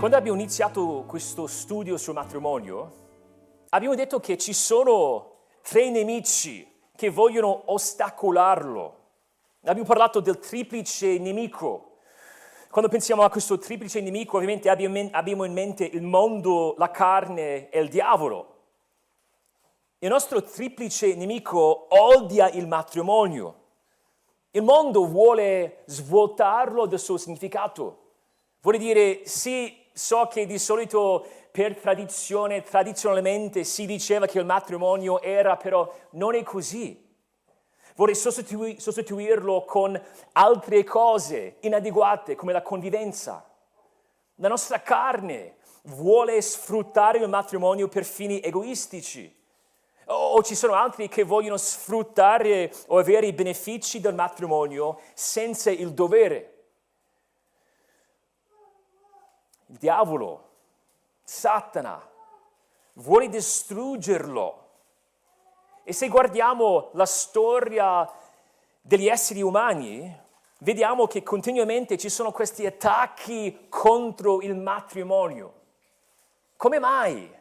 Quando abbiamo iniziato questo studio sul matrimonio, abbiamo detto che ci sono tre nemici che vogliono ostacolarlo. Abbiamo parlato del triplice nemico. Quando pensiamo a questo triplice nemico, ovviamente abbiamo in mente il mondo, la carne e il diavolo. Il nostro triplice nemico odia il matrimonio. Il mondo vuole svuotarlo del suo significato. Vuole dire sì, so che di solito per tradizione, tradizionalmente si diceva che il matrimonio era, però non è così. Vorrei sostitui- sostituirlo con altre cose inadeguate come la convivenza. La nostra carne vuole sfruttare il matrimonio per fini egoistici. O ci sono altri che vogliono sfruttare o avere i benefici del matrimonio senza il dovere. Il diavolo, Satana, vuole distruggerlo. E se guardiamo la storia degli esseri umani, vediamo che continuamente ci sono questi attacchi contro il matrimonio. Come mai?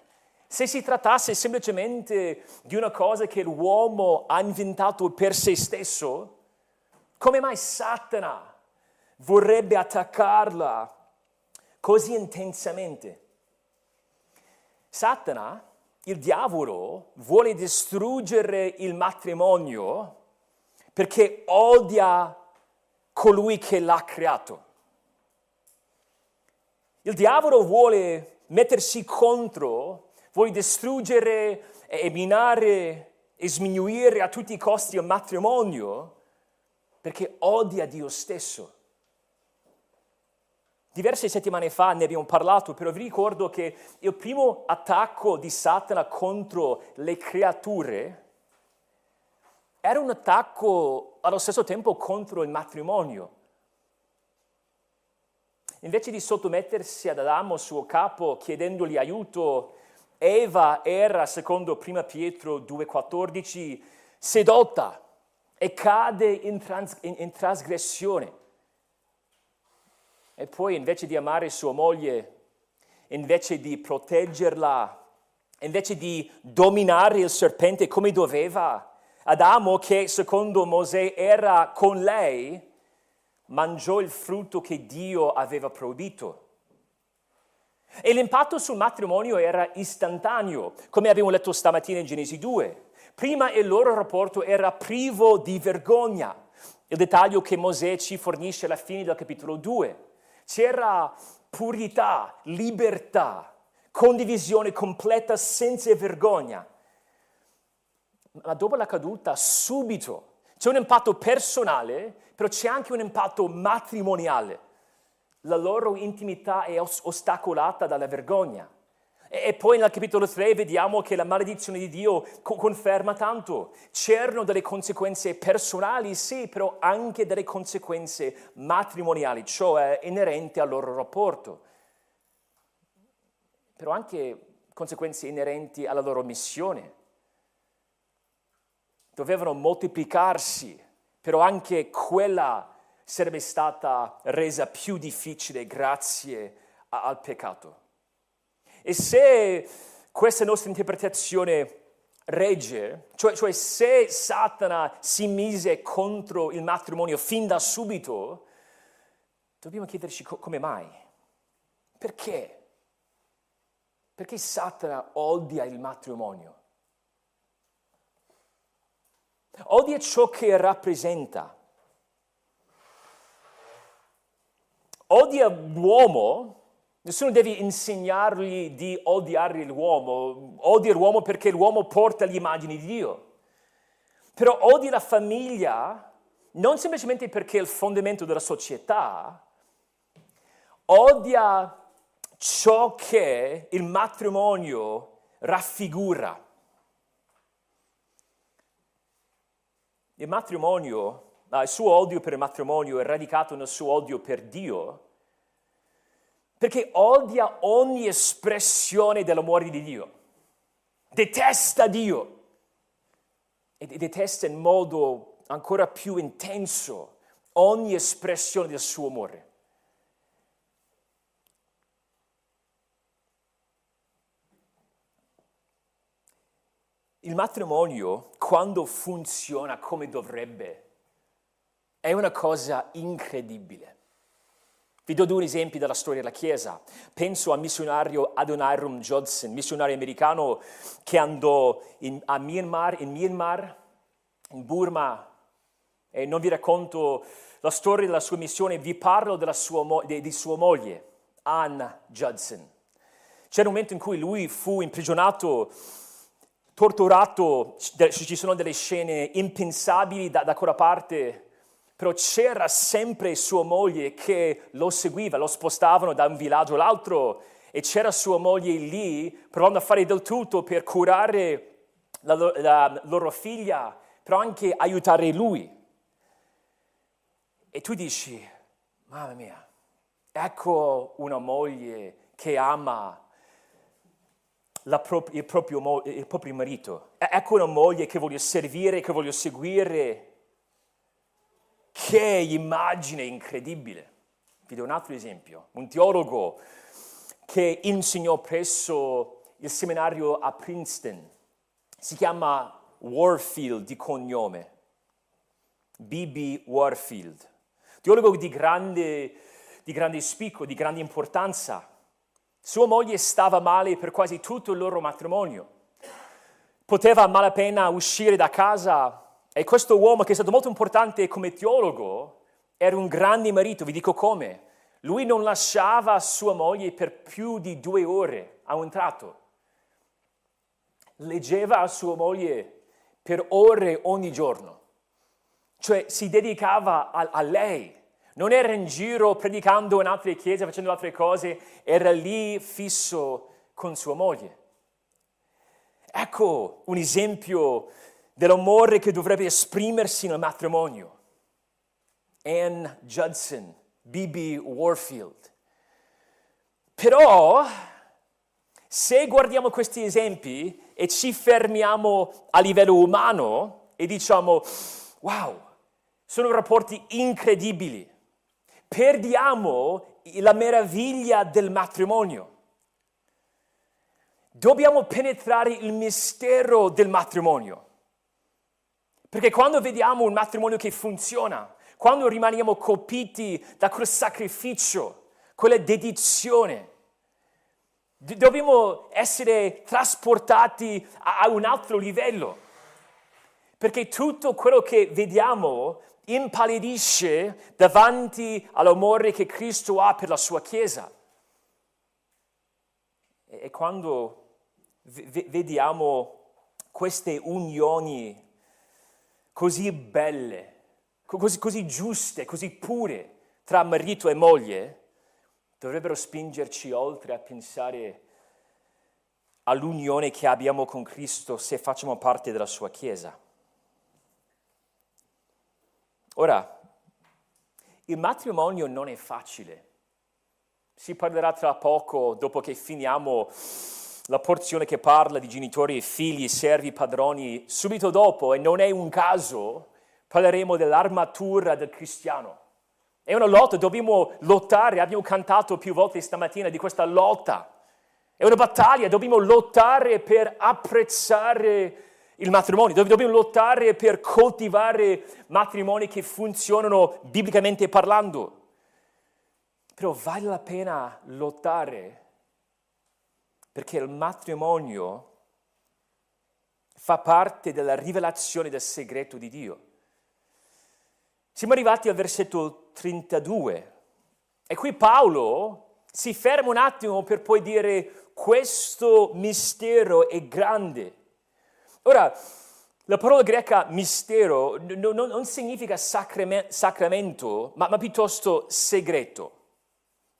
Se si trattasse semplicemente di una cosa che l'uomo ha inventato per se stesso, come mai Satana vorrebbe attaccarla così intensamente. Satana, il diavolo, vuole distruggere il matrimonio perché odia colui che l'ha creato. Il diavolo vuole mettersi contro, vuole distruggere e minare e sminuire a tutti i costi il matrimonio perché odia Dio stesso. Diverse settimane fa ne abbiamo parlato, però vi ricordo che il primo attacco di Satana contro le creature era un attacco allo stesso tempo contro il matrimonio. Invece di sottomettersi ad Adamo, suo capo, chiedendogli aiuto, Eva era, secondo 1 Pietro 2,14, sedotta e cade in, trans- in, in trasgressione. E poi invece di amare sua moglie, invece di proteggerla, invece di dominare il serpente come doveva, Adamo, che secondo Mosè era con lei, mangiò il frutto che Dio aveva proibito. E l'impatto sul matrimonio era istantaneo, come abbiamo letto stamattina in Genesi 2. Prima il loro rapporto era privo di vergogna, il dettaglio che Mosè ci fornisce alla fine del capitolo 2 c'era purità, libertà, condivisione completa senza vergogna. Ma dopo la caduta, subito, c'è un impatto personale, però c'è anche un impatto matrimoniale. La loro intimità è ostacolata dalla vergogna. E poi nel capitolo 3 vediamo che la maledizione di Dio conferma tanto. C'erano delle conseguenze personali, sì, però anche delle conseguenze matrimoniali, cioè inerenti al loro rapporto. Però anche conseguenze inerenti alla loro missione. Dovevano moltiplicarsi, però anche quella sarebbe stata resa più difficile grazie al peccato. E se questa nostra interpretazione regge, cioè, cioè, se Satana si mise contro il matrimonio fin da subito, dobbiamo chiederci co- come mai. Perché? Perché Satana odia il matrimonio? Odia ciò che rappresenta. Odia l'uomo Nessuno deve insegnargli di odiare l'uomo, odia l'uomo perché l'uomo porta l'immagine di Dio. Però odia la famiglia non semplicemente perché è il fondamento della società, odia ciò che il matrimonio raffigura. Il matrimonio, il suo odio per il matrimonio è radicato nel suo odio per Dio perché odia ogni espressione dell'amore di Dio, detesta Dio e detesta in modo ancora più intenso ogni espressione del suo amore. Il matrimonio, quando funziona come dovrebbe, è una cosa incredibile. Vi do due esempi dalla storia della Chiesa. Penso al missionario Adoniram Judson, missionario americano che andò in, a Myanmar, in Myanmar, in Burma, e non vi racconto la storia della sua missione, vi parlo sua, di, di sua moglie, Anne Judson. C'era un momento in cui lui fu imprigionato torturato, ci sono delle scene impensabili da, da quella parte, però c'era sempre sua moglie che lo seguiva, lo spostavano da un villaggio all'altro e c'era sua moglie lì provando a fare del tutto per curare la, la loro figlia, però anche aiutare lui. E tu dici, mamma mia, ecco una moglie che ama pro- il, proprio, il, proprio, marito. Ecco una moglie che voglio servire, che voglio seguire. Che immagine incredibile. Vi do un altro esempio. Un teologo che insegnò presso il seminario a Princeton. Si chiama Warfield di cognome. B.B. Warfield. Teologo di grande, di grande spicco, di grande importanza sua moglie stava male per quasi tutto il loro matrimonio. Poteva a malapena uscire da casa e questo uomo, che è stato molto importante come teologo, era un grande marito, vi dico come. Lui non lasciava sua moglie per più di due ore a un tratto. Leggeva a sua moglie per ore ogni giorno. Cioè si dedicava a, a lei non era in giro predicando in altre chiese, facendo altre cose, era lì fisso con sua moglie. Ecco un esempio dell'amore che dovrebbe esprimersi nel matrimonio. Anne Judson, B.B. Warfield. Però, se guardiamo questi esempi e ci fermiamo a livello umano e diciamo, wow, sono rapporti incredibili, perdiamo la meraviglia del matrimonio. Dobbiamo penetrare il mistero del matrimonio. Perché quando vediamo un matrimonio che funziona, quando rimaniamo colpiti da quel sacrificio, quella dedizione, dobbiamo essere trasportati a un altro livello. Perché tutto quello che vediamo impallidisce davanti all'amore che Cristo ha per la sua Chiesa. E quando vediamo queste unioni così belle, così, così giuste, così pure tra marito e moglie, dovrebbero spingerci oltre a pensare all'unione che abbiamo con Cristo se facciamo parte della sua Chiesa. Ora, il matrimonio non è facile. Si parlerà tra poco, dopo che finiamo la porzione che parla di genitori figli, servi, padroni, subito dopo, e non è un caso, parleremo dell'armatura del cristiano. È una lotta, dobbiamo lottare, abbiamo cantato più volte stamattina di questa lotta. È una battaglia, dobbiamo lottare per apprezzare il matrimonio, dobbiamo lottare per coltivare matrimoni che funzionano biblicamente parlando. Però vale la pena lottare perché il matrimonio fa parte della rivelazione del segreto di Dio. Siamo arrivati al versetto 32 e qui Paolo si ferma un attimo per poi dire questo mistero è grande Ora, la parola greca mistero non, non significa sacramento, ma, ma, piuttosto segreto.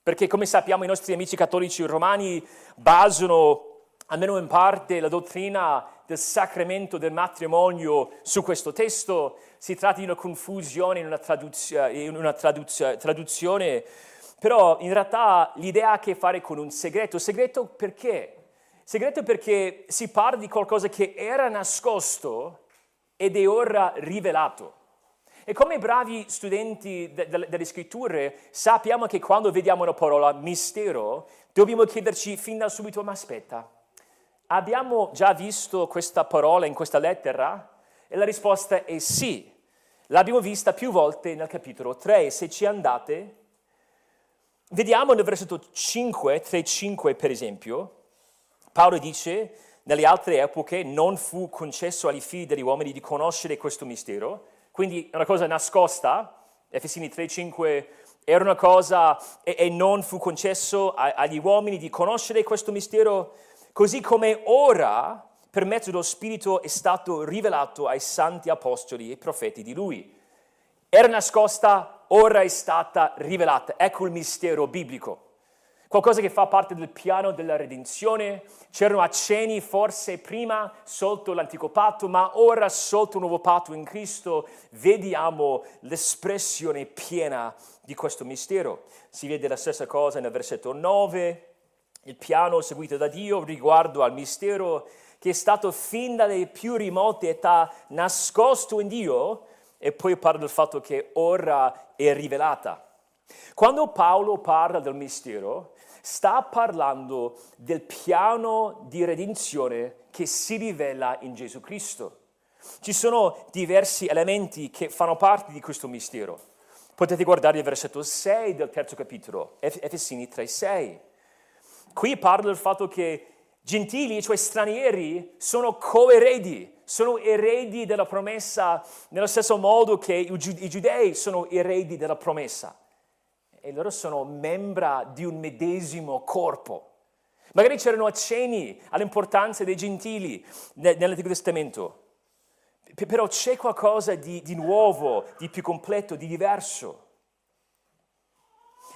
Perché come sappiamo i nostri amici cattolici romani basano, almeno in parte, la dottrina del sacramento del matrimonio su questo testo. Si tratta di una confusione in una, traduz- in una traduz- traduzione, però in realtà l'idea ha a che fare con un segreto. Segreto perché? Segreto perché si parla di qualcosa che era nascosto ed è ora rivelato. E come bravi studenti de- de- delle scritture sappiamo che quando vediamo una parola mistero dobbiamo chiederci fin da subito, ma aspetta, abbiamo già visto questa parola in questa lettera? E la risposta è sì. L'abbiamo vista più volte nel capitolo 3. Se ci andate, vediamo nel versetto 5, 3, 5 per esempio, Paolo dice, nelle altre epoche non fu concesso agli figli degli uomini di conoscere questo mistero, quindi è una cosa nascosta, Efesini 3, 5 era una cosa e, e non fu concesso a, agli uomini di conoscere questo mistero, così come ora per mezzo dello Spirito è stato rivelato ai santi apostoli e profeti di Lui. Era nascosta, ora è stata rivelata. Ecco il mistero biblico. Qualcosa che fa parte del piano della redenzione. C'erano accenni forse prima sotto l'antico patto, ma ora sotto il nuovo patto in Cristo vediamo l'espressione piena di questo mistero. Si vede la stessa cosa nel versetto 9, il piano seguito da Dio riguardo al mistero che è stato fin dalle più remote età nascosto in Dio e poi parla del fatto che ora è rivelata. Quando Paolo parla del mistero, sta parlando del piano di redenzione che si rivela in Gesù Cristo. Ci sono diversi elementi che fanno parte di questo mistero. Potete guardare il versetto 6 del terzo capitolo, Efesini 3:6. Qui parla del fatto che gentili, cioè stranieri, sono coeredi, sono eredi della promessa nello stesso modo che i giudei sono eredi della promessa. E loro sono membra di un medesimo corpo. Magari c'erano accenni all'importanza dei gentili nell'Antico Testamento, però c'è qualcosa di, di nuovo, di più completo, di diverso.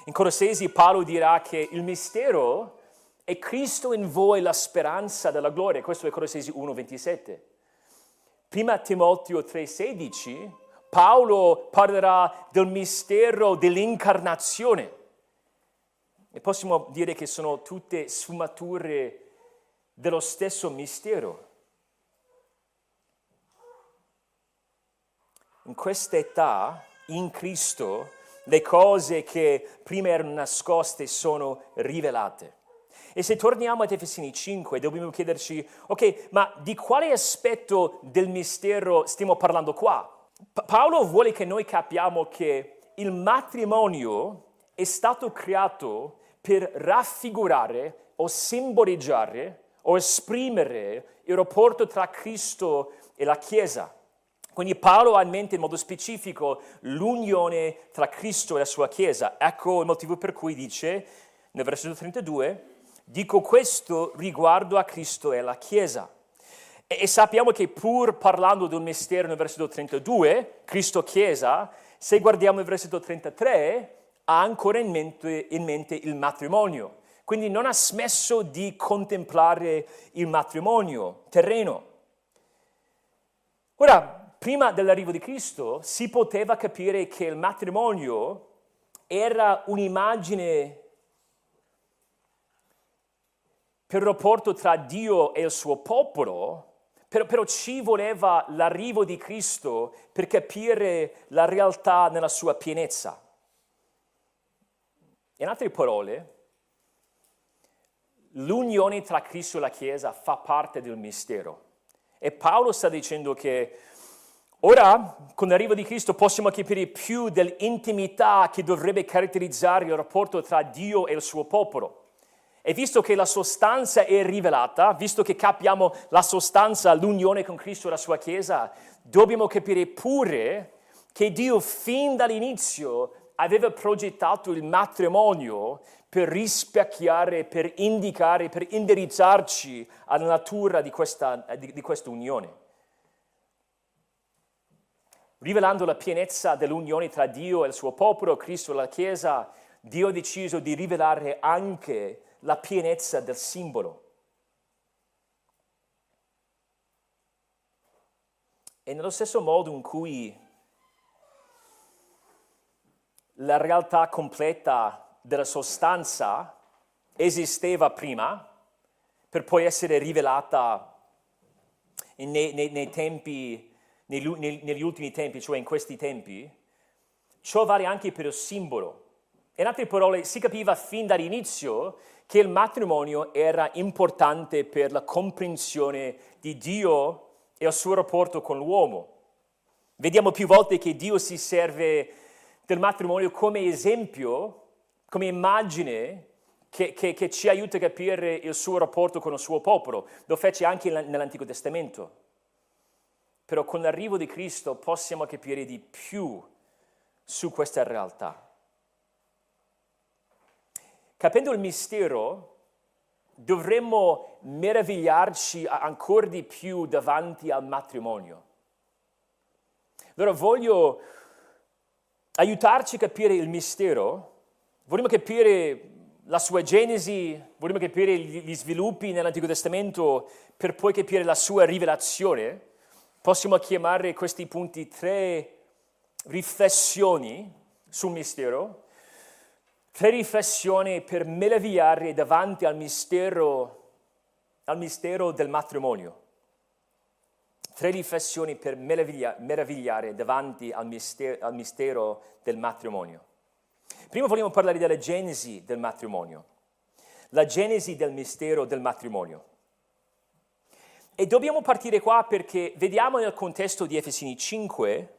In Colossesi Paolo dirà che il mistero è Cristo in voi la speranza della gloria. Questo è Colossesi 1,27. Prima Timoteo 3,16, Paolo parlerà del mistero dell'incarnazione. E possiamo dire che sono tutte sfumature dello stesso mistero. In questa età, in Cristo, le cose che prima erano nascoste sono rivelate. E se torniamo ad Efesini 5, dobbiamo chiederci, ok, ma di quale aspetto del mistero stiamo parlando qua? Pa- Paolo vuole che noi capiamo che il matrimonio è stato creato per raffigurare o simboleggiare o esprimere il rapporto tra Cristo e la Chiesa. Quindi Paolo ha in mente in modo specifico l'unione tra Cristo e la sua Chiesa. Ecco il motivo per cui dice nel versetto 32, Dico questo riguardo a Cristo e alla Chiesa. E, sappiamo che pur parlando un mistero nel versetto 32, Cristo-Chiesa, se guardiamo il versetto 33, ha ancora in mente, in mente il matrimonio. Quindi non ha smesso di contemplare il matrimonio terreno. Ora, prima dell'arrivo di Cristo si poteva capire che il matrimonio era un'immagine per il rapporto tra Dio e il suo popolo, però, però ci voleva l'arrivo di Cristo per capire la realtà nella sua pienezza. In altre parole, l'unione tra Cristo e la Chiesa fa parte del mistero. E Paolo sta dicendo che ora, con l'arrivo di Cristo, possiamo capire più dell'intimità che dovrebbe caratterizzare il rapporto tra Dio e il suo popolo. E visto che la sostanza è rivelata, visto che capiamo la sostanza, l'unione con Cristo e la sua Chiesa, dobbiamo capire pure che Dio fin dall'inizio aveva progettato il matrimonio per rispecchiare, per indicare, per indirizzarci alla natura di questa, di, di questa unione. Rivelando la pienezza dell'unione tra Dio e il suo popolo, Cristo e la Chiesa, Dio ha deciso di rivelare anche la pienezza del simbolo. E nello stesso modo in cui la realtà completa della sostanza esisteva prima, per poi essere rivelata nei, nei, nei tempi, negli, negli ultimi tempi, cioè in questi tempi, ciò vale anche per il simbolo. In altre parole, si capiva fin dall'inizio che il matrimonio era importante per la comprensione di Dio e il suo rapporto con l'uomo. Vediamo più volte che Dio si serve del matrimonio come esempio, come immagine che, che, che, ci aiuta a capire il suo rapporto con il suo popolo. Lo fece anche nell'Antico Testamento. Però con l'arrivo di Cristo possiamo capire di più su questa realtà. Capendo il mistero, dovremmo meravigliarci ancora di più davanti al matrimonio. Allora voglio aiutarci a capire il mistero, vogliamo capire la sua genesi, vogliamo capire gli sviluppi nell'Antico Testamento per poi capire la sua rivelazione, possiamo chiamare questi punti tre riflessioni sul mistero, tre riflessioni per meravigliare davanti al mistero, al mistero del matrimonio. Tre riflessioni per meraviglia, meravigliare davanti al mistero, al mistero del matrimonio. Prima vogliamo parlare della genesi del matrimonio, la genesi del mistero del matrimonio. E dobbiamo partire qua perché vediamo nel contesto di Efesini 5,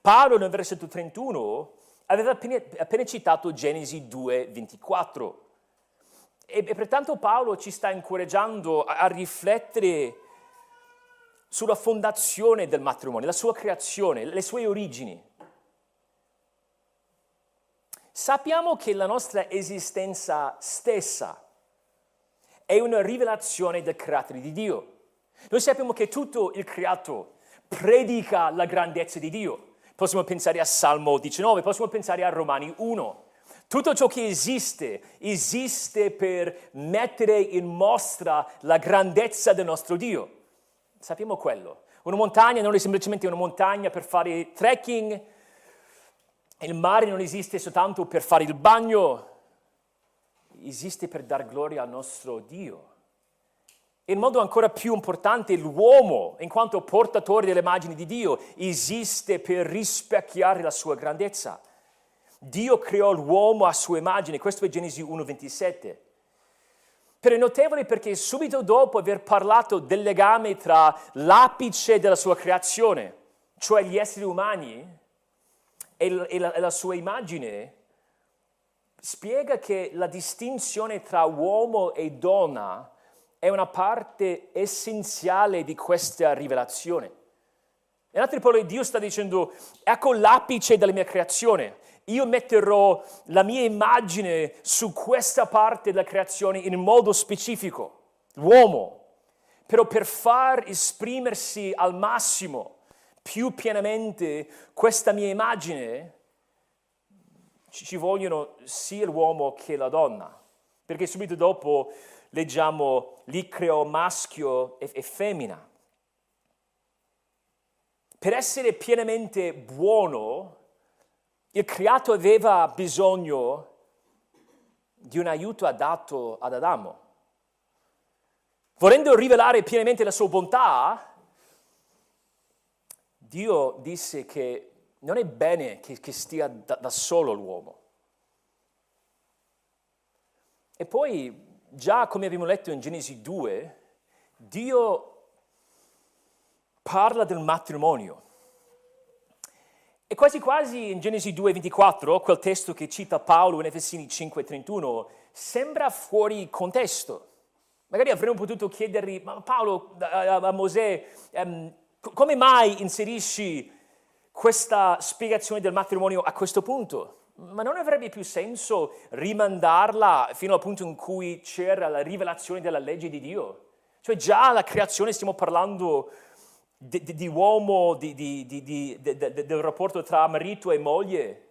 Paolo nel versetto 31 aveva appena, appena citato Genesi 2, 24. E, e pertanto Paolo ci sta incoraggiando a, a riflettere sulla fondazione del matrimonio, la sua creazione, le sue origini. Sappiamo che la nostra esistenza stessa è una rivelazione del carattere di Dio. Noi sappiamo che tutto il creato predica la grandezza di Dio. Possiamo pensare a Salmo 19, possiamo pensare a Romani 1. Tutto ciò che esiste, esiste per mettere in mostra la grandezza del nostro Dio. Sappiamo quello. Una montagna non è semplicemente una montagna per fare trekking, il mare non esiste soltanto per fare il bagno, esiste per dar gloria al nostro Dio. In modo ancora più importante, l'uomo, in quanto portatore delle immagini di Dio, esiste per rispecchiare la sua grandezza. Dio creò l'uomo a sua immagine, questo è Genesi 1,27. Però è notevole perché subito dopo aver parlato del legame tra l'apice della sua creazione, cioè gli esseri umani, e la, e la, sua immagine, spiega che la distinzione tra uomo e donna è una parte essenziale di questa rivelazione. In altre parole, Dio sta dicendo, ecco l'apice della mia creazione, io metterò la mia immagine su questa parte della creazione in modo specifico, l'uomo, però per far esprimersi al massimo, più pienamente questa mia immagine, ci vogliono sia l'uomo che la donna, perché subito dopo leggiamo lì creò maschio e, e femmina. Per essere pienamente buono, il creato aveva bisogno di un aiuto adatto ad Adamo. Volendo rivelare pienamente la sua bontà, Dio disse che non è bene che, che stia da, da solo l'uomo. E poi, già come abbiamo letto in Genesi 2, Dio parla del matrimonio. E quasi quasi in Genesi 2,24, quel testo che cita Paolo in Efesini 5,31, sembra fuori contesto. Magari avremmo potuto chiedergli, ma Paolo, a, Mosè, um, come mai inserisci questa spiegazione del matrimonio a questo punto? Ma non avrebbe più senso rimandarla fino al punto in cui c'era la rivelazione della legge di Dio? Cioè già alla creazione stiamo parlando di, di, di uomo, di, del rapporto tra marito e moglie.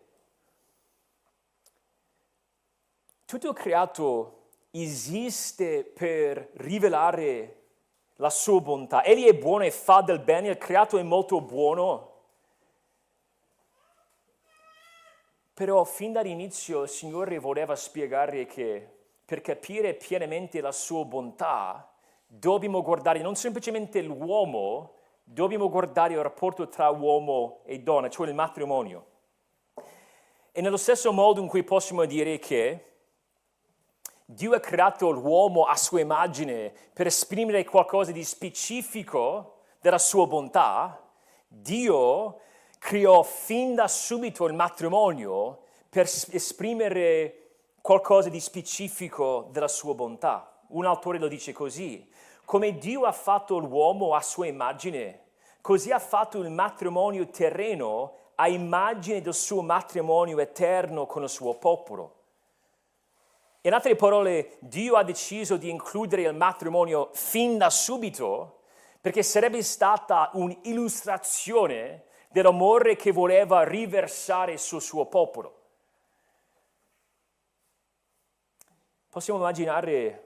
Tutto creato esiste per rivelare la sua bontà. Egli è buono e fa del bene, il creato è molto buono. Però fin dall'inizio il Signore voleva spiegare che per capire pienamente la sua bontà dobbiamo guardare non semplicemente l'uomo, dobbiamo guardare il rapporto tra uomo e donna, cioè il matrimonio. E nello stesso modo in cui possiamo dire che Dio ha creato l'uomo a sua immagine per esprimere qualcosa di specifico della sua bontà, Dio creò fin da subito il matrimonio per esprimere qualcosa di specifico della sua bontà. Un autore lo dice così, come Dio ha fatto l'uomo a sua immagine, così ha fatto il matrimonio terreno a immagine del suo matrimonio eterno con il suo popolo. In altre parole, Dio ha deciso di includere il matrimonio fin da subito perché sarebbe stata un'illustrazione dell'amore che voleva riversare sul suo popolo. Possiamo immaginare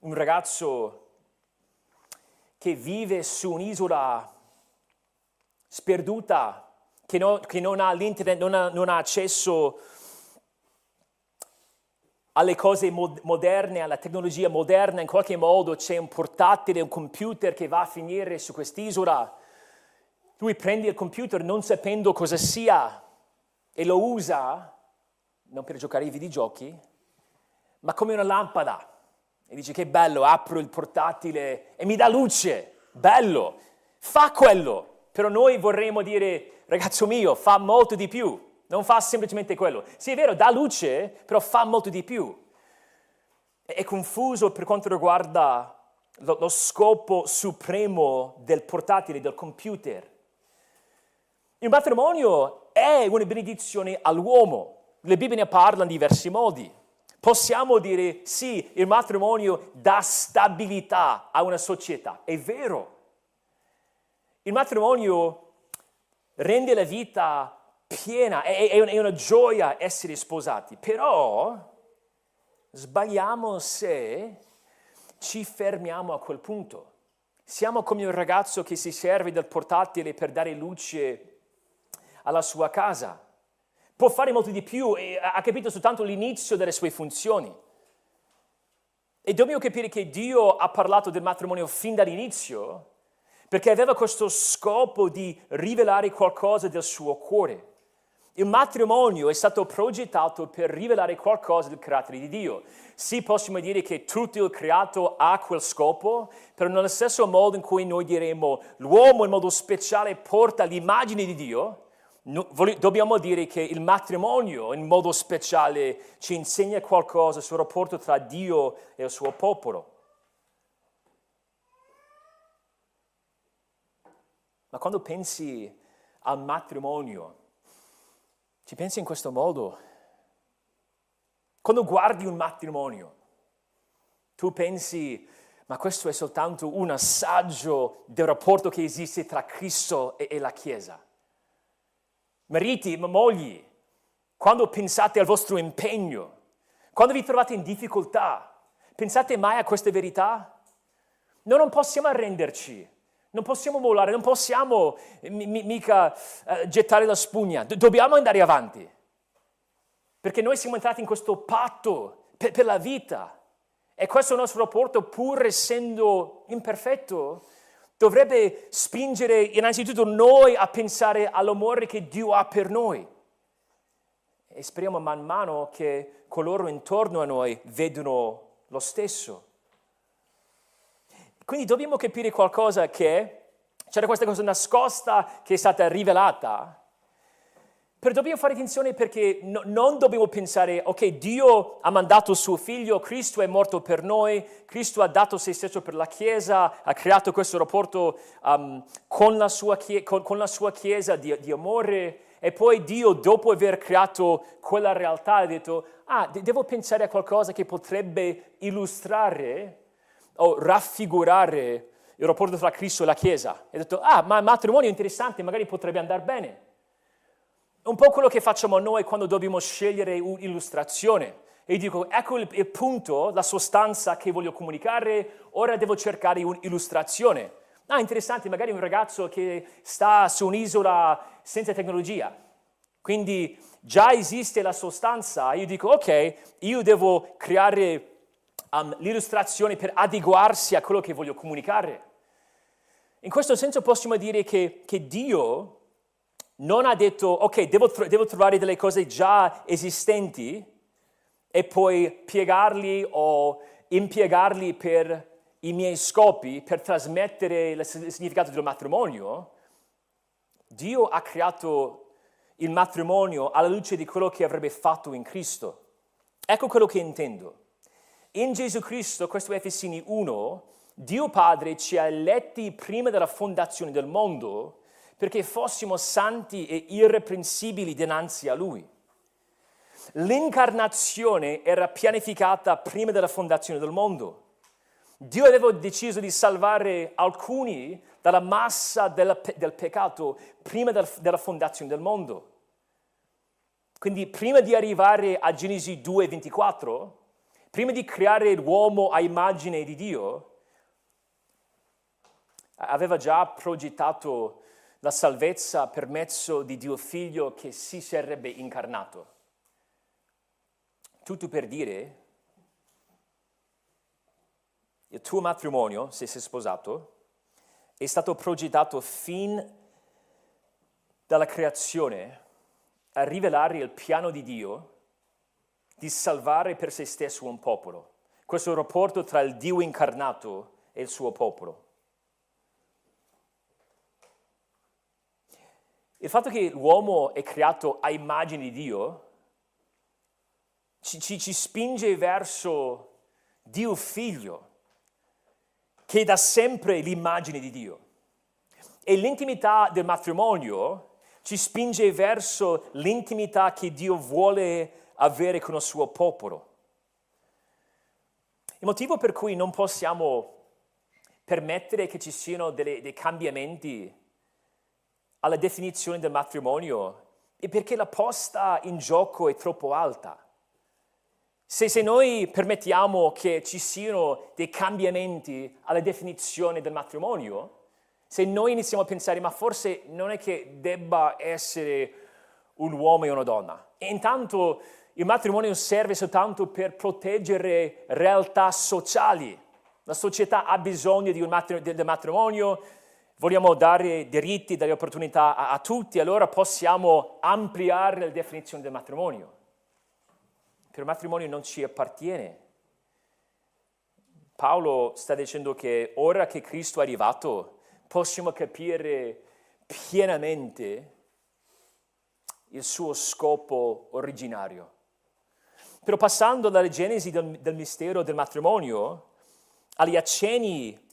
un ragazzo che vive su un'isola sperduta, che, no, che non ha l'internet, non ha, non ha accesso alle cose moderne, alla tecnologia moderna, in qualche modo c'è un portatile, un computer che va a finire su quest'isola. Lui prende il computer non sapendo cosa sia e lo usa, non per giocare ai videogiochi, ma come una lampada. E dice che bello, apro il portatile e mi dà luce, bello, fa quello. Però noi vorremmo dire, ragazzo mio, fa molto di più. Non fa semplicemente quello. Sì, è vero, dà luce, però fa molto di più. È confuso per quanto riguarda lo, lo scopo supremo del portatile, del computer. Il matrimonio è una benedizione all'uomo. Le Bibbie ne parlano in diversi modi. Possiamo dire sì, il matrimonio dà stabilità a una società. È vero. Il matrimonio rende la vita piena, è, è una gioia essere sposati, però sbagliamo se ci fermiamo a quel punto. Siamo come un ragazzo che si serve del portatile per dare luce alla sua casa. Può fare molto di più e ha capito soltanto l'inizio delle sue funzioni. E dobbiamo capire che Dio ha parlato del matrimonio fin dall'inizio perché aveva questo scopo di rivelare qualcosa del suo cuore. Il matrimonio è stato progettato per rivelare qualcosa del carattere di Dio. Sì, possiamo dire che tutto il creato ha quel scopo, però nello stesso modo in cui noi diremo l'uomo in modo speciale porta l'immagine di Dio, dobbiamo dire che il matrimonio in modo speciale ci insegna qualcosa sul rapporto tra Dio e il suo popolo. Ma quando pensi al matrimonio, ci pensi in questo modo? Quando guardi un matrimonio, tu pensi, ma questo è soltanto un assaggio del rapporto che esiste tra Cristo e, e la Chiesa. Mariti, ma mogli, quando pensate al vostro impegno, quando vi trovate in difficoltà, pensate mai a queste verità? Noi non possiamo arrenderci. Non possiamo mollare, non possiamo m- mica uh, gettare la spugna, Do- dobbiamo andare avanti. Perché noi siamo entrati in questo patto per, per la vita. E questo nostro rapporto, pur essendo imperfetto, dovrebbe spingere innanzitutto noi a pensare all'amore che Dio ha per noi. E speriamo man mano che coloro intorno a noi vedano lo stesso. Quindi dobbiamo capire qualcosa che c'era questa cosa nascosta che è stata rivelata. Però dobbiamo fare attenzione perché no, non dobbiamo pensare, ok, Dio ha mandato suo figlio, Cristo è morto per noi, Cristo ha dato se stesso per la Chiesa, ha creato questo rapporto um, con, la chie- con, con, la sua Chiesa di, di, amore e poi Dio, dopo aver creato quella realtà, ha detto, ah, de- devo pensare a qualcosa che potrebbe illustrare o raffigurare il rapporto tra Cristo e la Chiesa. E ho detto, ah, ma il matrimonio è interessante, magari potrebbe andare bene. Un po' quello che facciamo noi quando dobbiamo scegliere un'illustrazione. E dico, ecco il, punto, la sostanza che voglio comunicare, ora devo cercare un'illustrazione. Ah, interessante, magari un ragazzo che sta su un'isola senza tecnologia. Quindi già esiste la sostanza, io dico, ok, io devo creare um, l'illustrazione per adeguarsi a quello che voglio comunicare. In questo senso possiamo dire che, che Dio non ha detto, ok, devo, devo trovare delle cose già esistenti e poi piegarli o impiegarli per i miei scopi, per trasmettere il significato del matrimonio. Dio ha creato il matrimonio alla luce di quello che avrebbe fatto in Cristo. Ecco quello che intendo. In Gesù Cristo, questo è Efesini 1, Dio Padre ci ha eletti prima della fondazione del mondo perché fossimo santi e irreprensibili dinanzi a Lui. L'incarnazione era pianificata prima della fondazione del mondo. Dio aveva deciso di salvare alcuni dalla massa del, del peccato prima del, della fondazione del mondo. Quindi prima di arrivare a Genesi 2:24, prima di creare l'uomo a immagine di Dio, aveva già progettato la salvezza per mezzo di Dio Figlio che si sarebbe incarnato. Tutto per dire, il tuo matrimonio, se sei sposato, è stato progettato fin dalla creazione a rivelare il piano di Dio di salvare per se stesso un popolo. Questo rapporto tra il Dio incarnato e il suo popolo. Il fatto che l'uomo è creato a immagine di Dio ci, ci, ci spinge verso Dio figlio, che è da sempre l'immagine di Dio. E l'intimità del matrimonio ci spinge verso l'intimità che Dio vuole avere con il suo popolo. Il motivo per cui non possiamo permettere che ci siano delle, dei cambiamenti alla definizione del matrimonio è perché la posta in gioco è troppo alta. Se, se, noi permettiamo che ci siano dei cambiamenti alla definizione del matrimonio, se noi iniziamo a pensare ma forse non è che debba essere un uomo e una donna, e intanto il matrimonio serve soltanto per proteggere realtà sociali, la società ha bisogno matrimonio, del matrimonio vogliamo dare diritti, dare opportunità a, a tutti, allora possiamo ampliare la definizione del matrimonio. Per il matrimonio non ci appartiene. Paolo sta dicendo che ora che Cristo è arrivato, possiamo capire pienamente il suo scopo originario. Però passando dalla genesi del, del mistero del matrimonio agli accenni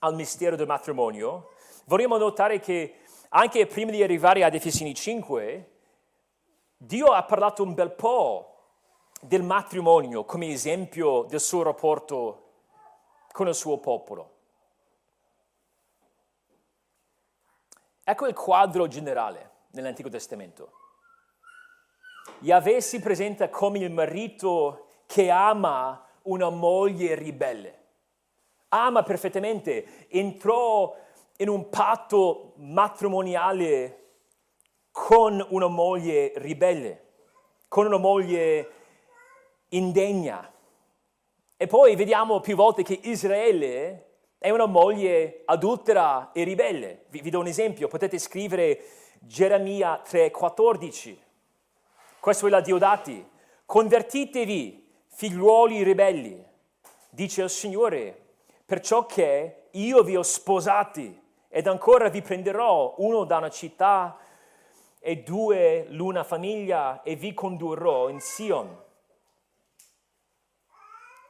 al mistero del matrimonio, Vogliamo notare che anche prima di arrivare ad Efesini 5, Dio ha parlato un bel po' del matrimonio come esempio del suo rapporto con il suo popolo. Ecco il quadro generale nell'Antico Testamento. Yahweh si presenta come il marito che ama una moglie ribelle. Ama perfettamente, entrò in un patto matrimoniale con una moglie ribelle, con una moglie indegna. E poi vediamo più volte che Israele è una moglie adultera e ribelle. Vi, vi do un esempio, potete scrivere Geremia 3:14. Questo è la Diodati. Convertitevi, figliuoli ribelli, dice il Signore, perciò che io vi ho sposati ed ancora vi prenderò uno da una città e due l'una famiglia e vi condurrò in Sion.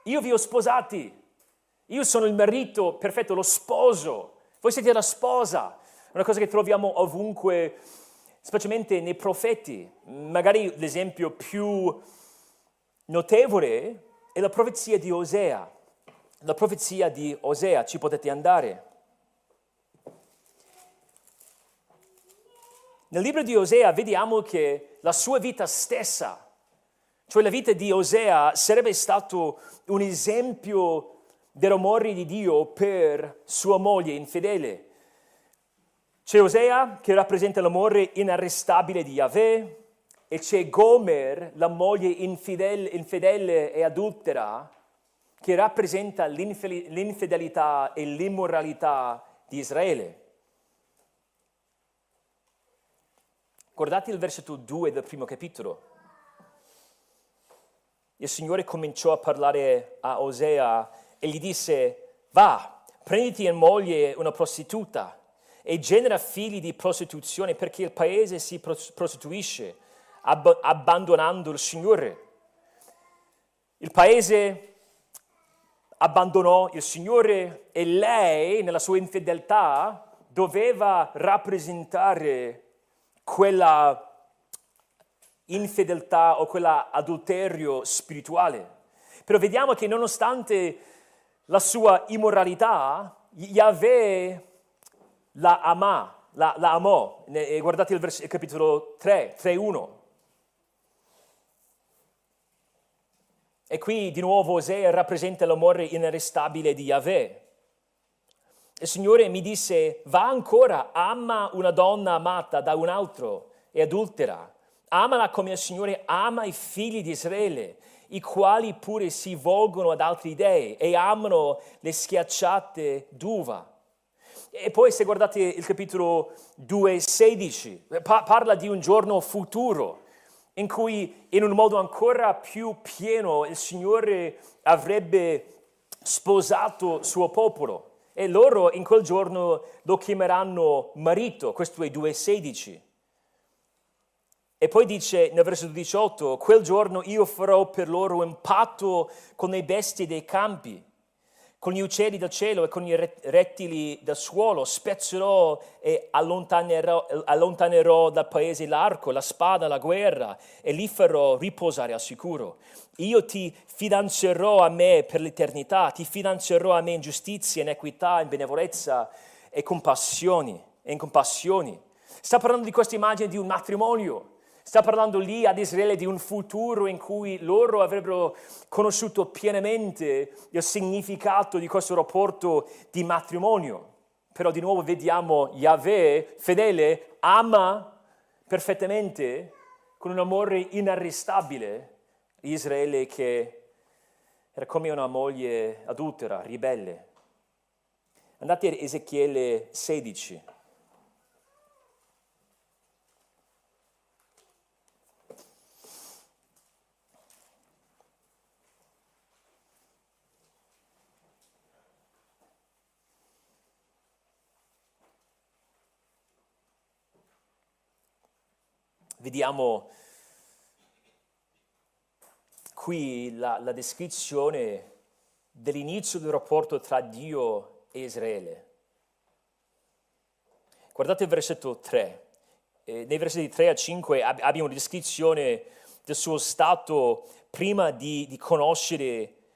Io vi ho sposati, io sono il marito perfetto, lo sposo, voi siete la sposa, una cosa che troviamo ovunque, specialmente nei profeti. Magari l'esempio più notevole è la profezia di Osea. La profezia di Osea, ci potete andare. Nel libro di Osea vediamo che la sua vita stessa, cioè la vita di Osea, sarebbe stato un esempio dell'amore di Dio per sua moglie infedele. C'è Osea che rappresenta l'amore inarrestabile di Yahweh e c'è Gomer, la moglie infidele, infedele e adultera, che rappresenta l'infedelità e l'immoralità di Israele. Guardate il versetto 2 del primo capitolo. Il Signore cominciò a parlare a Osea e gli disse, va, prenditi in moglie una prostituta e genera figli di prostituzione perché il paese si prostituisce, ab- abbandonando il Signore. Il paese abbandonò il Signore e lei, nella sua infedeltà, doveva rappresentare quella infedeltà o quell'adulterio spirituale. Però vediamo che nonostante la sua immoralità, Yahweh la amò, la, la amò. Guardate il, vers- il capitolo 3, 3.1. E qui di nuovo Osea rappresenta l'amore inarrestabile di Yahweh. Il Signore mi disse, va ancora, ama una donna amata da un altro e adultera. Amala come il Signore ama i figli di Israele, i quali pure si volgono ad altri dei e amano le schiacciate d'uva. E poi se guardate il capitolo 2,16, parla di un giorno futuro in cui in un modo ancora più pieno il Signore avrebbe sposato suo popolo e loro in quel giorno lo chiameranno marito, questo è 2,16. E poi dice nel versetto 18, quel giorno io farò per loro un patto con le bestie dei campi con gli uccelli del cielo e con i rettili del suolo, spezzerò e allontanerò, allontanerò dal paese l'arco, la spada, la guerra e li farò riposare al sicuro. Io ti fidanzerò a me per l'eternità, ti fidanzerò a me in giustizia, in equità, in benevolenza e. E in compassioni. Sta parlando di questa immagine di un matrimonio Sta parlando lì ad Israele di un futuro in cui loro avrebbero conosciuto pienamente il significato di questo rapporto di matrimonio. Però di nuovo vediamo Yahweh, fedele, ama perfettamente, con un amore inarrestabile, Israele che era come una moglie adultera, ribelle. Andate a Ezechiele 16. Vediamo qui la, la descrizione dell'inizio del rapporto tra Dio e Israele. Guardate il versetto 3. Eh, nei versetti 3 a 5 ab- abbiamo una descrizione del suo stato prima di, di conoscere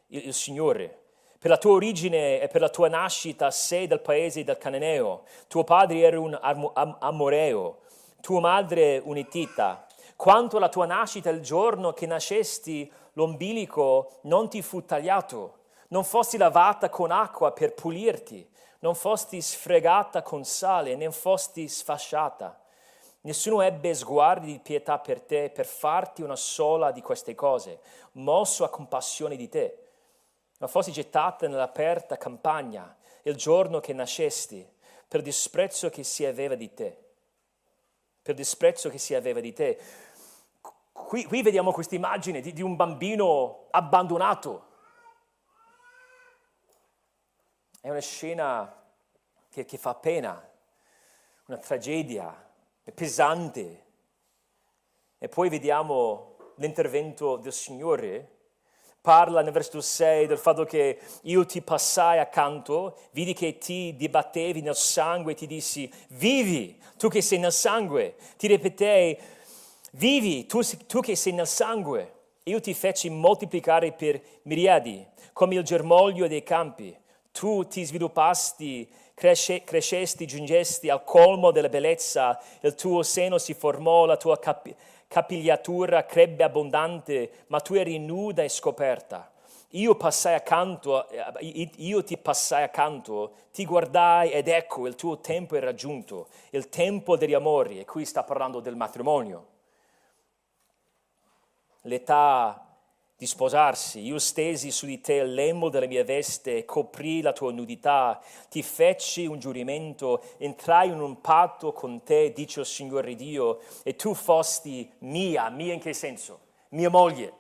il, il, Signore. Per la tua origine e per la tua nascita sei del paese del Cananeo. Tuo padre era un am- am- amoreo tua madre unitita, quanto alla tua nascita il giorno che nascesti l'ombilico non ti fu tagliato, non fosti lavata con acqua per pulirti, non fosti sfregata con sale, né fosti sfasciata. Nessuno ebbe sguardi di pietà per te per farti una sola di queste cose, mosso a compassione di te. Ma fosti gettata nell'aperta campagna il giorno che nascesti, per disprezzo che si aveva di te per disprezzo che si aveva di te. Qui, qui vediamo questa immagine di, di un bambino abbandonato. È una scena che, che fa pena, una tragedia, è pesante. E poi vediamo l'intervento del Signore parla nel versetto 6 del fatto che io ti passai accanto, vidi che ti dibattevi nel sangue e ti dissi vivi, tu che sei nel sangue. Ti ripetei vivi, tu, tu che sei nel sangue. Io ti feci moltiplicare per miriadi, come il germoglio dei campi. Tu ti sviluppasti, cresce, crescesti, giungesti al colmo della bellezza, il tuo seno si formò, la tua capi- capigliatura crebbe abbondante, ma tu eri nuda e scoperta. Io accanto, eh, io ti passai accanto, ti guardai ed ecco il tuo tempo è raggiunto, il tempo degli amori, e qui sta parlando del matrimonio. L'età di sposarsi. Io stesi su di te il lembo della mia veste, coprì la tua nudità, ti feci un giuramento, entrai in un patto con te, dice il Signore Dio, e tu fosti mia, mia in che senso? Mia moglie.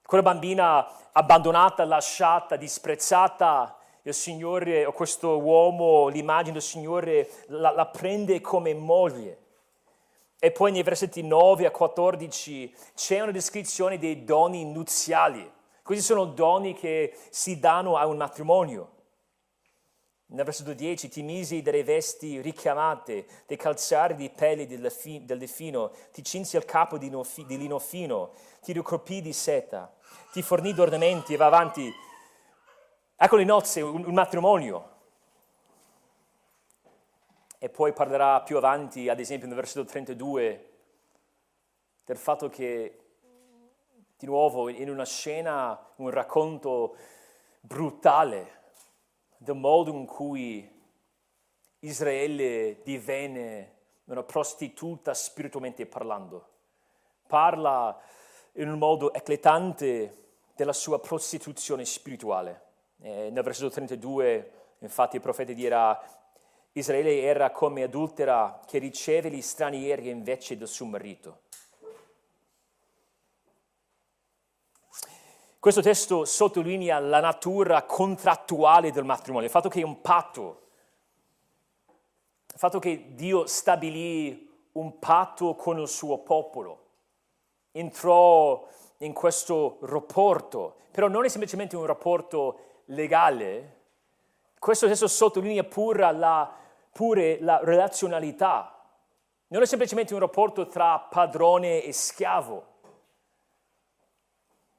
Quella bambina abbandonata, lasciata, disprezzata, il Signore, o questo uomo, l'immagine del Signore, la, la prende come moglie. E poi nei versetti 9 a 14 c'è una descrizione dei doni nuziali. Questi sono doni che si danno a un matrimonio. Nel versetto 10 ti misi delle vesti richiamate, dei calzari di pelle del delfino, ti cinsi il capo di, lino fino, ti ricoprì di seta, ti fornì d'ornamenti e va avanti. Ecco le nozze, un, un matrimonio. E poi parlerà più avanti, ad esempio nel versetto 32, del fatto che di nuovo in una scena, un racconto brutale del modo in cui Israele divenne una prostituta spiritualmente parlando. Parla in un modo eclatante della sua prostituzione spirituale. E nel versetto 32, infatti, il profeta dirà Israele era come adultera che riceve gli stranieri invece del suo marito. Questo testo sottolinea la natura contrattuale del matrimonio, il fatto che è un patto, il fatto che Dio stabilì un patto con il suo popolo, entrò in questo rapporto, però non è semplicemente un rapporto legale, questo testo sottolinea pure la, pure la relazionalità. Non è semplicemente un rapporto tra padrone e schiavo.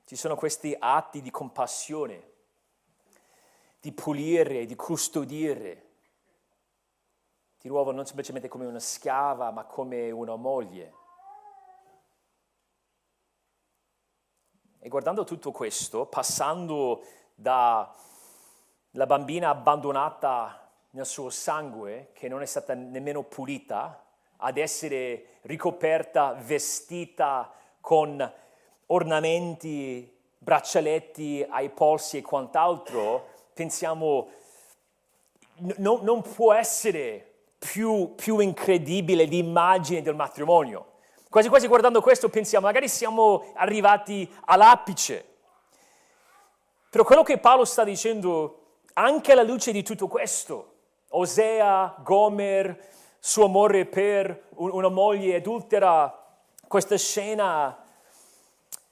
Ci sono questi atti di compassione, di pulire, di custodire. Di nuovo, non semplicemente come una schiava, ma come una moglie. E guardando tutto questo, passando da la bambina abbandonata nel suo sangue, che non è stata nemmeno pulita, ad essere ricoperta, vestita con ornamenti, braccialetti ai polsi e quant'altro, pensiamo no, non può essere più, più incredibile l'immagine del matrimonio. Quasi quasi guardando questo pensiamo, magari siamo arrivati all'apice. Però quello che Paolo sta dicendo anche alla luce di tutto questo, Osea, Gomer, suo amore per una moglie adultera, questa scena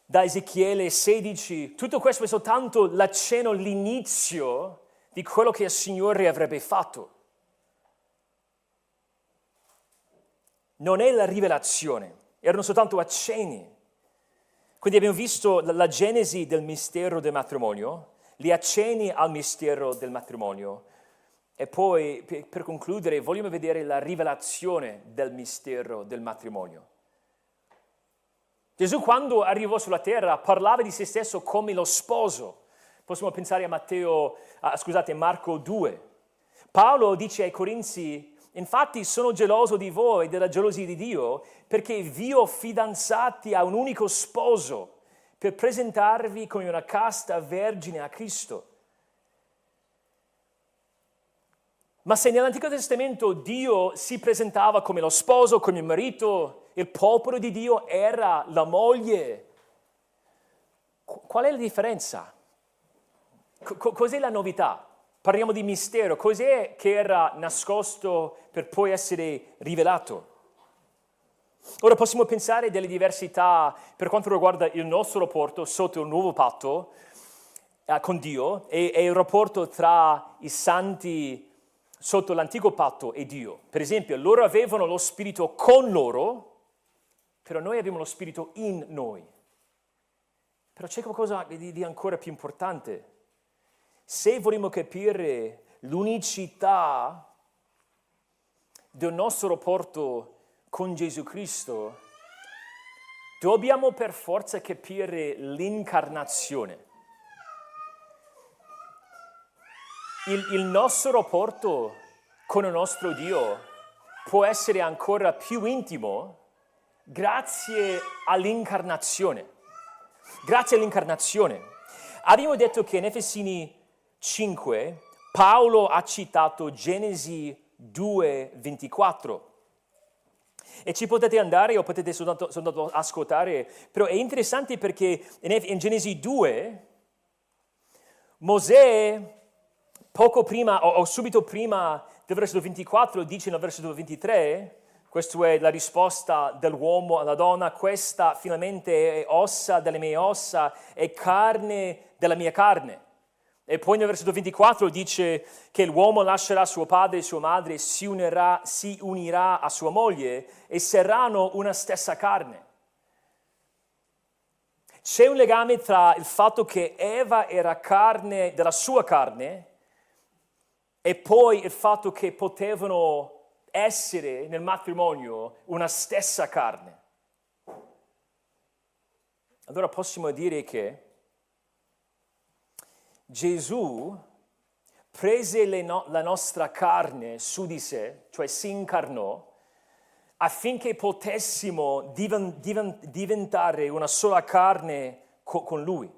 da Ezechiele 16, tutto questo è soltanto l'accenno, l'inizio di quello che il Signore avrebbe fatto. Non è la rivelazione, erano soltanto accenni. Quindi abbiamo visto la genesi del mistero del matrimonio, li accenni al mistero del matrimonio. E poi, per concludere, vogliamo vedere la rivelazione del mistero del matrimonio. Gesù quando arrivò sulla terra parlava di se stesso come lo sposo. Possiamo pensare a Matteo, ah, scusate, Marco 2. Paolo dice ai Corinzi, infatti sono geloso di voi della gelosia di Dio perché vi ho fidanzati a un unico sposo per presentarvi come una casta vergine a Cristo. Ma se nell'Antico Testamento Dio si presentava come lo sposo, come il marito, il popolo di Dio era la moglie, qual è la differenza? cos'è la novità? Parliamo di mistero, cos'è che era nascosto per poi essere rivelato? Ora possiamo pensare delle diversità per quanto riguarda il nostro rapporto sotto il nuovo patto eh, con Dio e, e il rapporto tra i santi sotto l'antico patto e Dio. Per esempio, loro avevano lo spirito con loro, però noi abbiamo lo spirito in noi. Però c'è qualcosa di, di ancora più importante. Se vogliamo capire l'unicità del nostro rapporto con Gesù Cristo, dobbiamo per forza capire l'incarnazione. Il, il nostro rapporto con il nostro Dio può essere ancora più intimo grazie all'incarnazione. grazie all'incarnazione. Abbiamo detto che in Efesini 5 Paolo ha citato Genesi 2, 24. E ci potete andare o potete soltanto, soltanto ascoltare, però è interessante perché in, in Genesi 2 Mosè poco prima o, o subito prima del versetto 24 dice nel versetto 23 questa è la risposta dell'uomo alla donna, questa finalmente è ossa delle mie ossa, è carne della mia carne. E poi nel versetto 24 dice che l'uomo lascerà suo padre e sua madre, si unirà, si unirà a sua moglie e saranno una stessa carne. C'è un legame tra il fatto che Eva era carne della sua carne e poi il fatto che potevano essere nel matrimonio una stessa carne. Allora possiamo dire che Gesù prese no- la nostra carne su di sé, cioè si incarnò, affinché potessimo diven- diven- diventare una sola carne co- con Lui.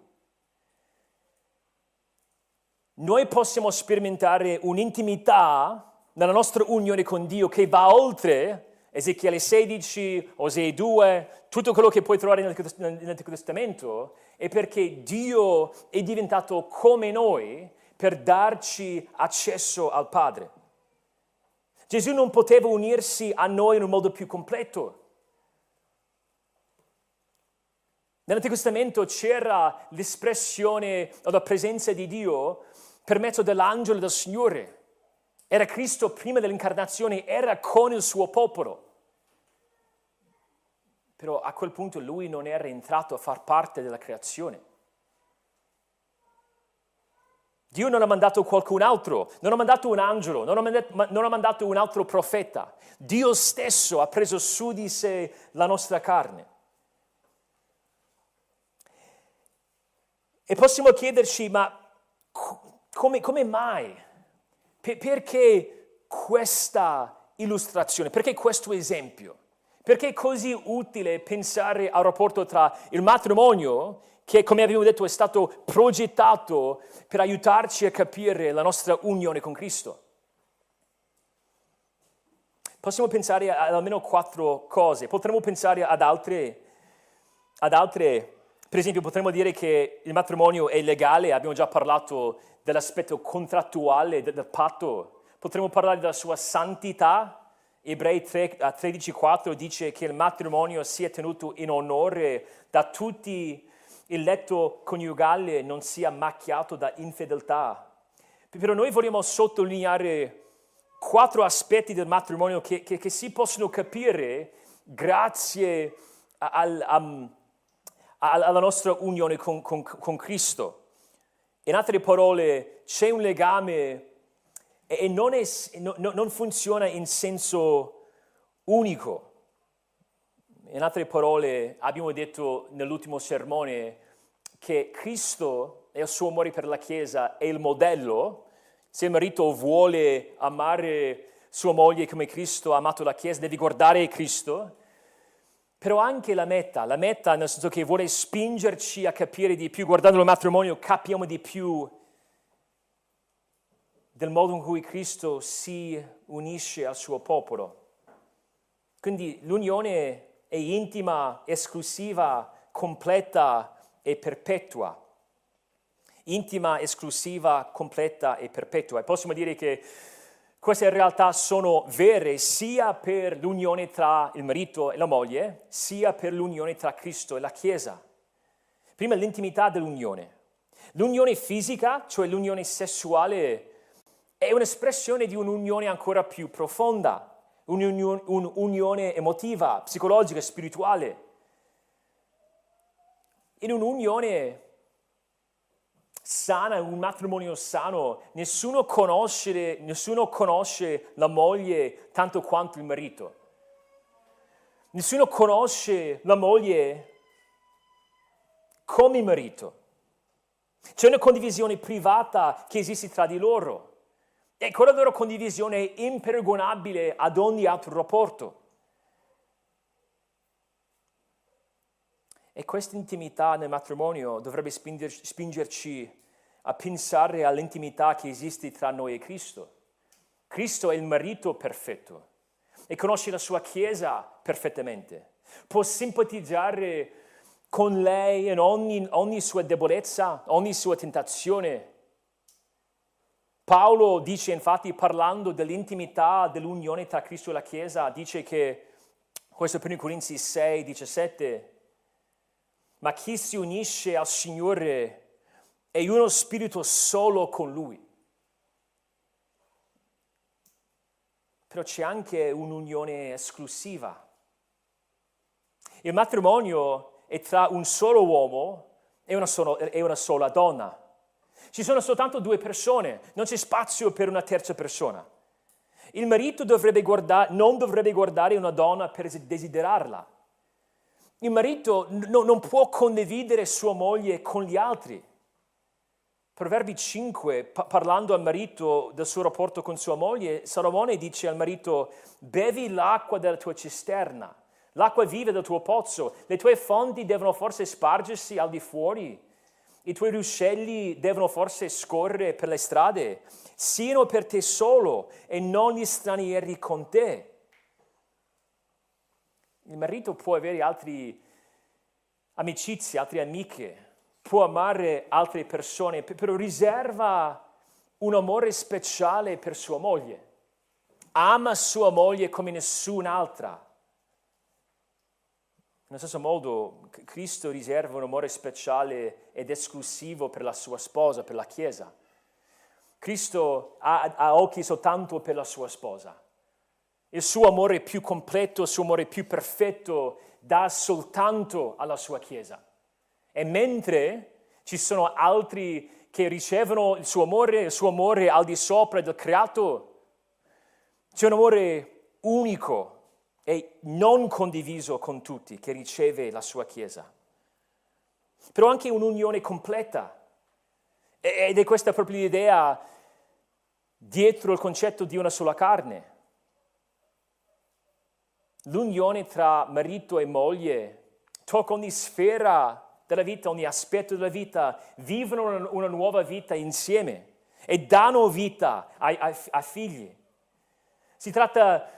Noi possiamo sperimentare un'intimità nella nostra unione con Dio che va oltre Ezechiele 16, Osei 2, tutto quello che puoi trovare nell'Antico Testamento, è perché Dio è diventato come noi per darci accesso al Padre. Gesù non poteva unirsi a noi in un modo più completo. Nell'Antico Testamento c'era l'espressione o la presenza di Dio per mezzo dell'angelo del Signore. Era Cristo prima dell'incarnazione, era con il suo popolo. Però a quel punto lui non era entrato a far parte della creazione. Dio non ha mandato qualcun altro, non ha mandato un angelo, non ha mandato, non ha mandato un altro profeta. Dio stesso ha preso su di sé la nostra carne. E possiamo chiederci, ma come, come mai? perché questa illustrazione? Perché questo esempio? Perché è così utile pensare al rapporto tra il matrimonio, che come abbiamo detto è stato progettato per aiutarci a capire la nostra unione con Cristo? Possiamo pensare ad almeno quattro cose, potremmo pensare ad altre, ad altre per esempio potremmo dire che il matrimonio è legale, abbiamo già parlato dell'aspetto contrattuale del, del patto, potremmo parlare della sua santità. Ebrei 13,4 dice che il matrimonio sia tenuto in onore da tutti, il letto coniugale non sia macchiato da infedeltà. Però noi vogliamo sottolineare quattro aspetti del matrimonio che, che, che si possono capire grazie al, al, alla nostra unione con, con, con Cristo. In altre parole, c'è un legame e non, è, no, non funziona in senso unico. In altre parole, abbiamo detto nell'ultimo sermone che Cristo e il suo amore per la Chiesa è il modello. Se il marito vuole amare sua moglie come Cristo ha amato la Chiesa, deve guardare Cristo però anche la meta, la meta nel senso che vuole spingerci a capire di più, guardando il matrimonio capiamo di più del modo in cui Cristo si unisce al suo popolo. Quindi l'unione è intima, esclusiva, completa e perpetua. Intima, esclusiva, completa e perpetua. E possiamo dire che queste realtà sono vere sia per l'unione tra il marito e la moglie, sia per l'unione tra Cristo e la Chiesa. Prima l'intimità dell'unione. L'unione fisica, cioè l'unione sessuale, è un'espressione di un'unione ancora più profonda, un'unione, un'unione emotiva, psicologica, spirituale. In un'unione sana, un matrimonio sano, nessuno conosce, nessuno conosce la moglie tanto quanto il marito. Nessuno conosce la moglie come il marito. C'è una condivisione privata che esiste tra di loro e quella loro condivisione è imperagonabile ad ogni altro rapporto. E questa intimità nel matrimonio dovrebbe spingerci a pensare all'intimità che esiste tra noi e Cristo. Cristo è il marito perfetto e conosce la sua Chiesa perfettamente. Può simpatizzare con lei in ogni, ogni sua debolezza, ogni sua tentazione. Paolo dice infatti, parlando dell'intimità dell'unione tra Cristo e la Chiesa, dice che, questo è 1 Corinzi 6, 17, ma chi si unisce al Signore è uno spirito solo con Lui. Però c'è anche un'unione esclusiva. Il matrimonio è tra un solo uomo e una, solo, e una sola donna. Ci sono soltanto due persone, non c'è spazio per una terza persona. Il marito dovrebbe guardare, non dovrebbe guardare una donna per desiderarla. Il marito no, non può condividere sua moglie con gli altri. Proverbi 5, pa- parlando al marito del suo rapporto con sua moglie, Salomone dice al marito, bevi l'acqua della tua cisterna, l'acqua viva del tuo pozzo, le tue fonti devono forse spargersi al di fuori, i tuoi ruscelli devono forse scorrere per le strade, siano per te solo e non gli stranieri con te. Il marito può avere altre amicizie, altre amiche, può amare altre persone, però riserva un amore speciale per sua moglie. Ama sua moglie come nessun'altra. Nello stesso modo, Cristo riserva un amore speciale ed esclusivo per la sua sposa, per la Chiesa. Cristo ha, ha occhi soltanto per la sua sposa. Il suo amore più completo, il suo amore più perfetto dà soltanto alla sua Chiesa. E mentre ci sono altri che ricevono il suo amore, il suo amore al di sopra del creato, c'è un amore unico e non condiviso con tutti che riceve la sua Chiesa. Però anche un'unione completa. Ed è questa proprio l'idea dietro il concetto di una sola carne. L'unione tra marito e moglie tocca ogni sfera della vita, ogni aspetto della vita, vivono una, una nuova vita insieme e danno vita ai, ai, ai figli. Si tratta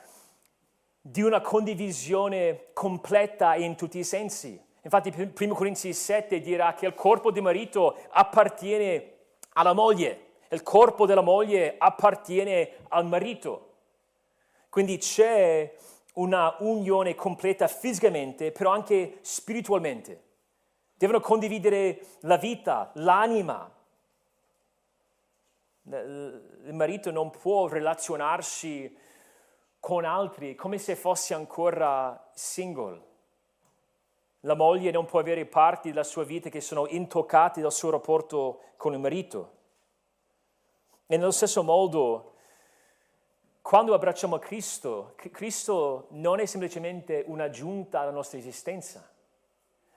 di una condivisione completa in tutti i sensi. Infatti 1 Corinzi 7 dirà che il corpo di marito appartiene alla moglie, il corpo della moglie appartiene al marito. Quindi c'è una unione completa fisicamente, però anche spiritualmente. Devono condividere la vita, l'anima. Il marito non può relazionarsi con altri come se fosse ancora single. La moglie non può avere parti della sua vita che sono intoccate dal suo rapporto con il marito. E nello stesso modo quando abbracciamo Cristo, Cristo non è semplicemente un'aggiunta alla nostra esistenza.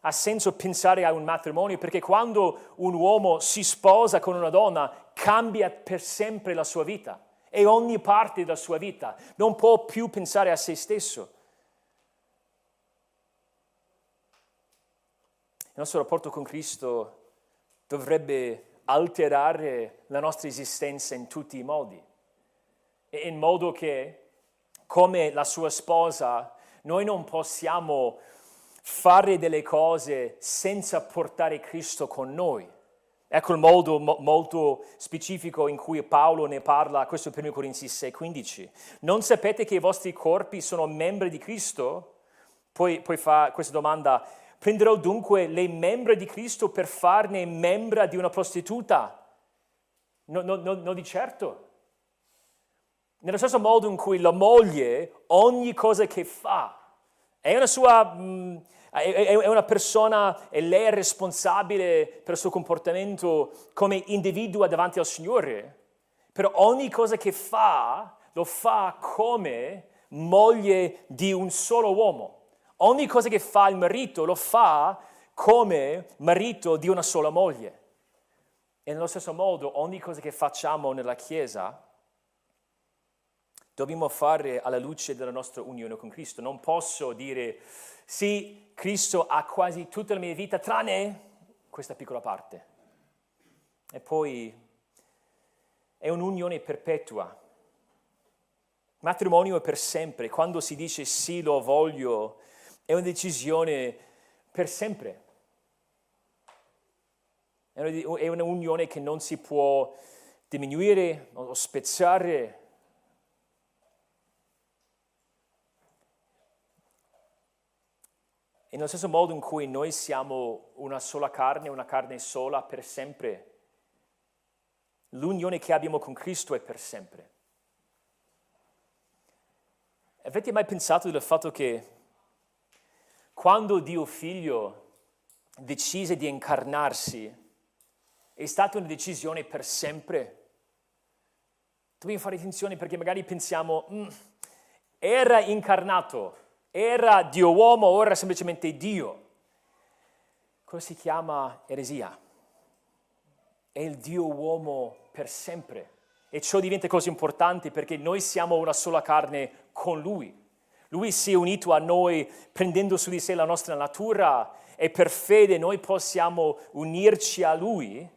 Ha senso pensare a un matrimonio perché quando un uomo si sposa con una donna cambia per sempre la sua vita e ogni parte della sua vita. Non può più pensare a se stesso. Il nostro rapporto con Cristo dovrebbe alterare la nostra esistenza in tutti i modi in modo che, come la sua sposa, noi non possiamo fare delle cose senza portare Cristo con noi. Ecco il modo mo- molto specifico in cui Paolo ne parla, questo è 1 Corinzi 6,15. Non sapete che i vostri corpi sono membri di Cristo? Poi, poi fa questa domanda, prenderò dunque le membra di Cristo per farne membra di una prostituta? No, no, no, no di certo. Nello stesso modo in cui la moglie, ogni cosa che fa, è una sua... Mh, è una persona e lei è responsabile per il suo comportamento come individuo davanti al Signore, però ogni cosa che fa lo fa come moglie di un solo uomo. Ogni cosa che fa il marito lo fa come marito di una sola moglie. E nello stesso modo ogni cosa che facciamo nella Chiesa dobbiamo fare alla luce della nostra unione con Cristo. Non posso dire, sì, Cristo ha quasi tutta la mia vita, tranne questa piccola parte. E poi è un'unione perpetua. Matrimonio è per sempre. Quando si dice sì, lo voglio, è una decisione per sempre. È un'unione che non si può diminuire o spezzare E nello stesso modo in cui noi siamo una sola carne, una carne sola per sempre, l'unione che abbiamo con Cristo è per sempre. Avete mai pensato del fatto che quando Dio figlio decise di incarnarsi, è stata una decisione per sempre? Dobbiamo fare attenzione perché magari pensiamo, mm, era incarnato, era Dio uomo, ora è semplicemente Dio. Cosa si chiama eresia? È il Dio uomo per sempre. E ciò diventa così importante perché noi siamo una sola carne con Lui. Lui si è unito a noi prendendo su di sé la nostra natura e per fede noi possiamo unirci a Lui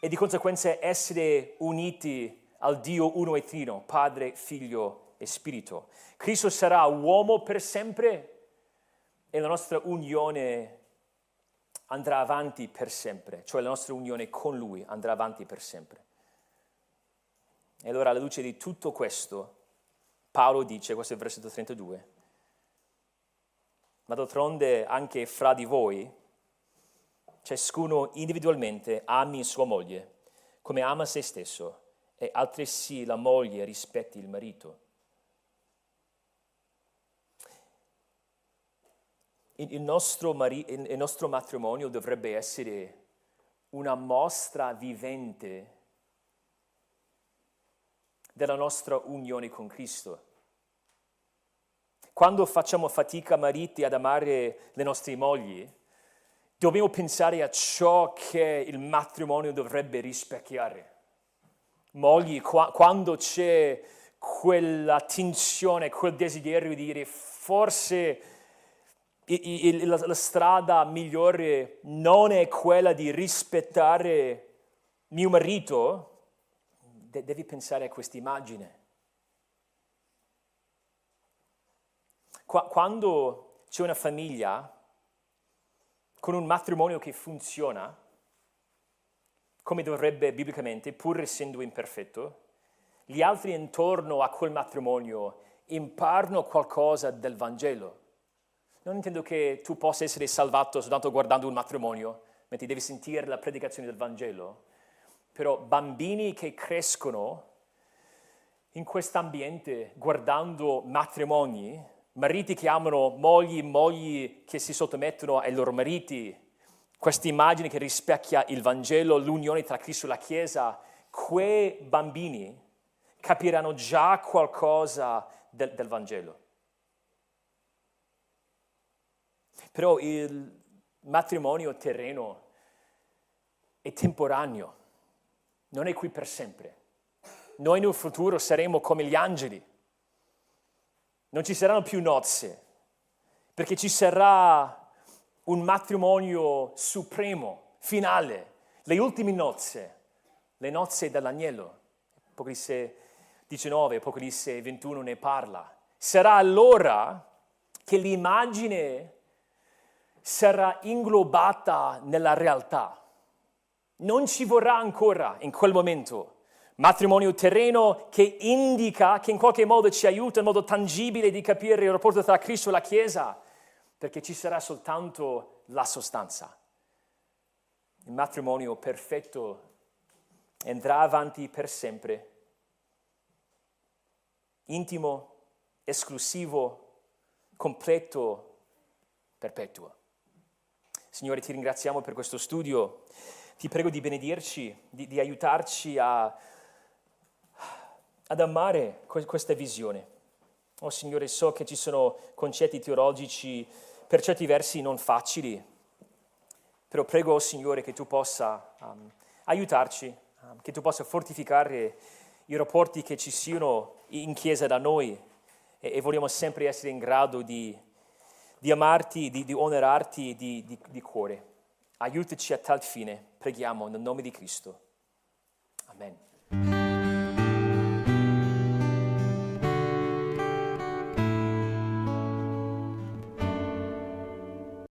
e di conseguenza essere uniti al Dio uno e trino, Padre, Figlio e spirito. Cristo sarà uomo per sempre e la nostra unione andrà avanti per sempre, cioè la nostra unione con Lui andrà avanti per sempre. E allora alla luce di tutto questo, Paolo dice, questo è il versetto 32, ma d'altronde anche fra di voi, ciascuno individualmente ami sua moglie come ama se stesso e altresì la moglie rispetti il marito. Il nostro, mari- il nostro matrimonio dovrebbe essere una mostra vivente della nostra unione con Cristo. Quando facciamo fatica, mariti, ad amare le nostre mogli, dobbiamo pensare a ciò che il matrimonio dovrebbe rispecchiare. Mogli, qua- quando c'è quella tensione, quel desiderio di dire forse la, strada migliore non è quella di rispettare mio marito, de- devi pensare a questa immagine. Qua- quando c'è una famiglia con un matrimonio che funziona, come dovrebbe biblicamente, pur essendo imperfetto, gli altri intorno a quel matrimonio imparano qualcosa del Vangelo. Non intendo che tu possa essere salvato soltanto guardando un matrimonio, mentre devi sentire la predicazione del Vangelo, però bambini che crescono in questo ambiente guardando matrimoni, mariti che amano mogli, mogli che si sottomettono ai loro mariti, questa immagine che rispecchia il Vangelo, l'unione tra Cristo e la Chiesa, quei bambini capiranno già qualcosa del, del Vangelo. Però il matrimonio terreno è temporaneo, non è qui per sempre. Noi nel futuro saremo come gli angeli. Non ci saranno più nozze, perché ci sarà un matrimonio supremo, finale, le ultime nozze, le nozze dell'agnello. Apocalisse 19, Apocalisse 21 ne parla. Sarà allora che l'immagine sarà inglobata nella realtà. Non ci vorrà ancora in quel momento matrimonio terreno che indica, che in qualche modo ci aiuta in modo tangibile di capire il rapporto tra Cristo e la Chiesa, perché ci sarà soltanto la sostanza. Il matrimonio perfetto andrà avanti per sempre, intimo, esclusivo, completo, perpetuo. Signore, ti ringraziamo per questo studio. Ti prego di benedirci, di, di aiutarci a, ad amare questa visione. Oh Signore, so che ci sono concetti teologici per certi versi non facili, però prego, oh Signore, che tu possa um, aiutarci, um, che tu possa fortificare i rapporti che ci siano in chiesa da noi e, e vogliamo sempre essere in grado di, di amarti, di, di onorarti di, di, di cuore. Aiutaci a tal fine, preghiamo nel nome di Cristo. Amen.